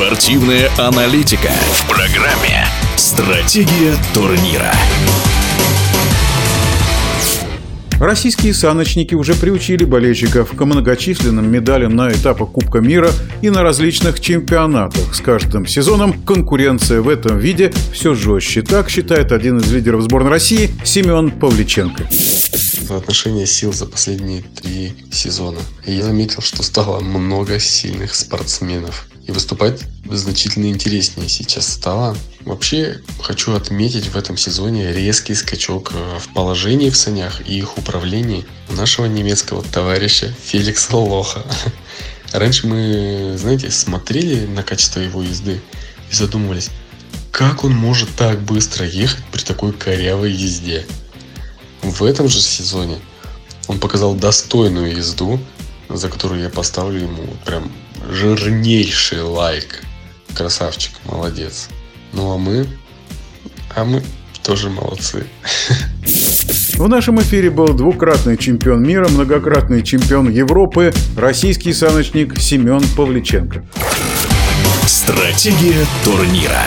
Спортивная аналитика в программе «Стратегия турнира». Российские саночники уже приучили болельщиков к многочисленным медалям на этапах Кубка мира и на различных чемпионатах. С каждым сезоном конкуренция в этом виде все жестче. Так считает один из лидеров сборной России Семен Павличенко соотношение сил за последние три сезона. И я заметил, что стало много сильных спортсменов. И выступать значительно интереснее сейчас стало. Вообще, хочу отметить в этом сезоне резкий скачок э, в положении в санях и их управлении нашего немецкого товарища Феликса Лоха. Раньше мы, знаете, смотрели на качество его езды и задумывались, как он может так быстро ехать при такой корявой езде. В этом же сезоне он показал достойную езду, за которую я поставлю ему прям жирнейший лайк. Красавчик, молодец. Ну а мы, а мы тоже молодцы. В нашем эфире был двукратный чемпион мира, многократный чемпион Европы, российский саночник Семен Павличенко. Стратегия турнира.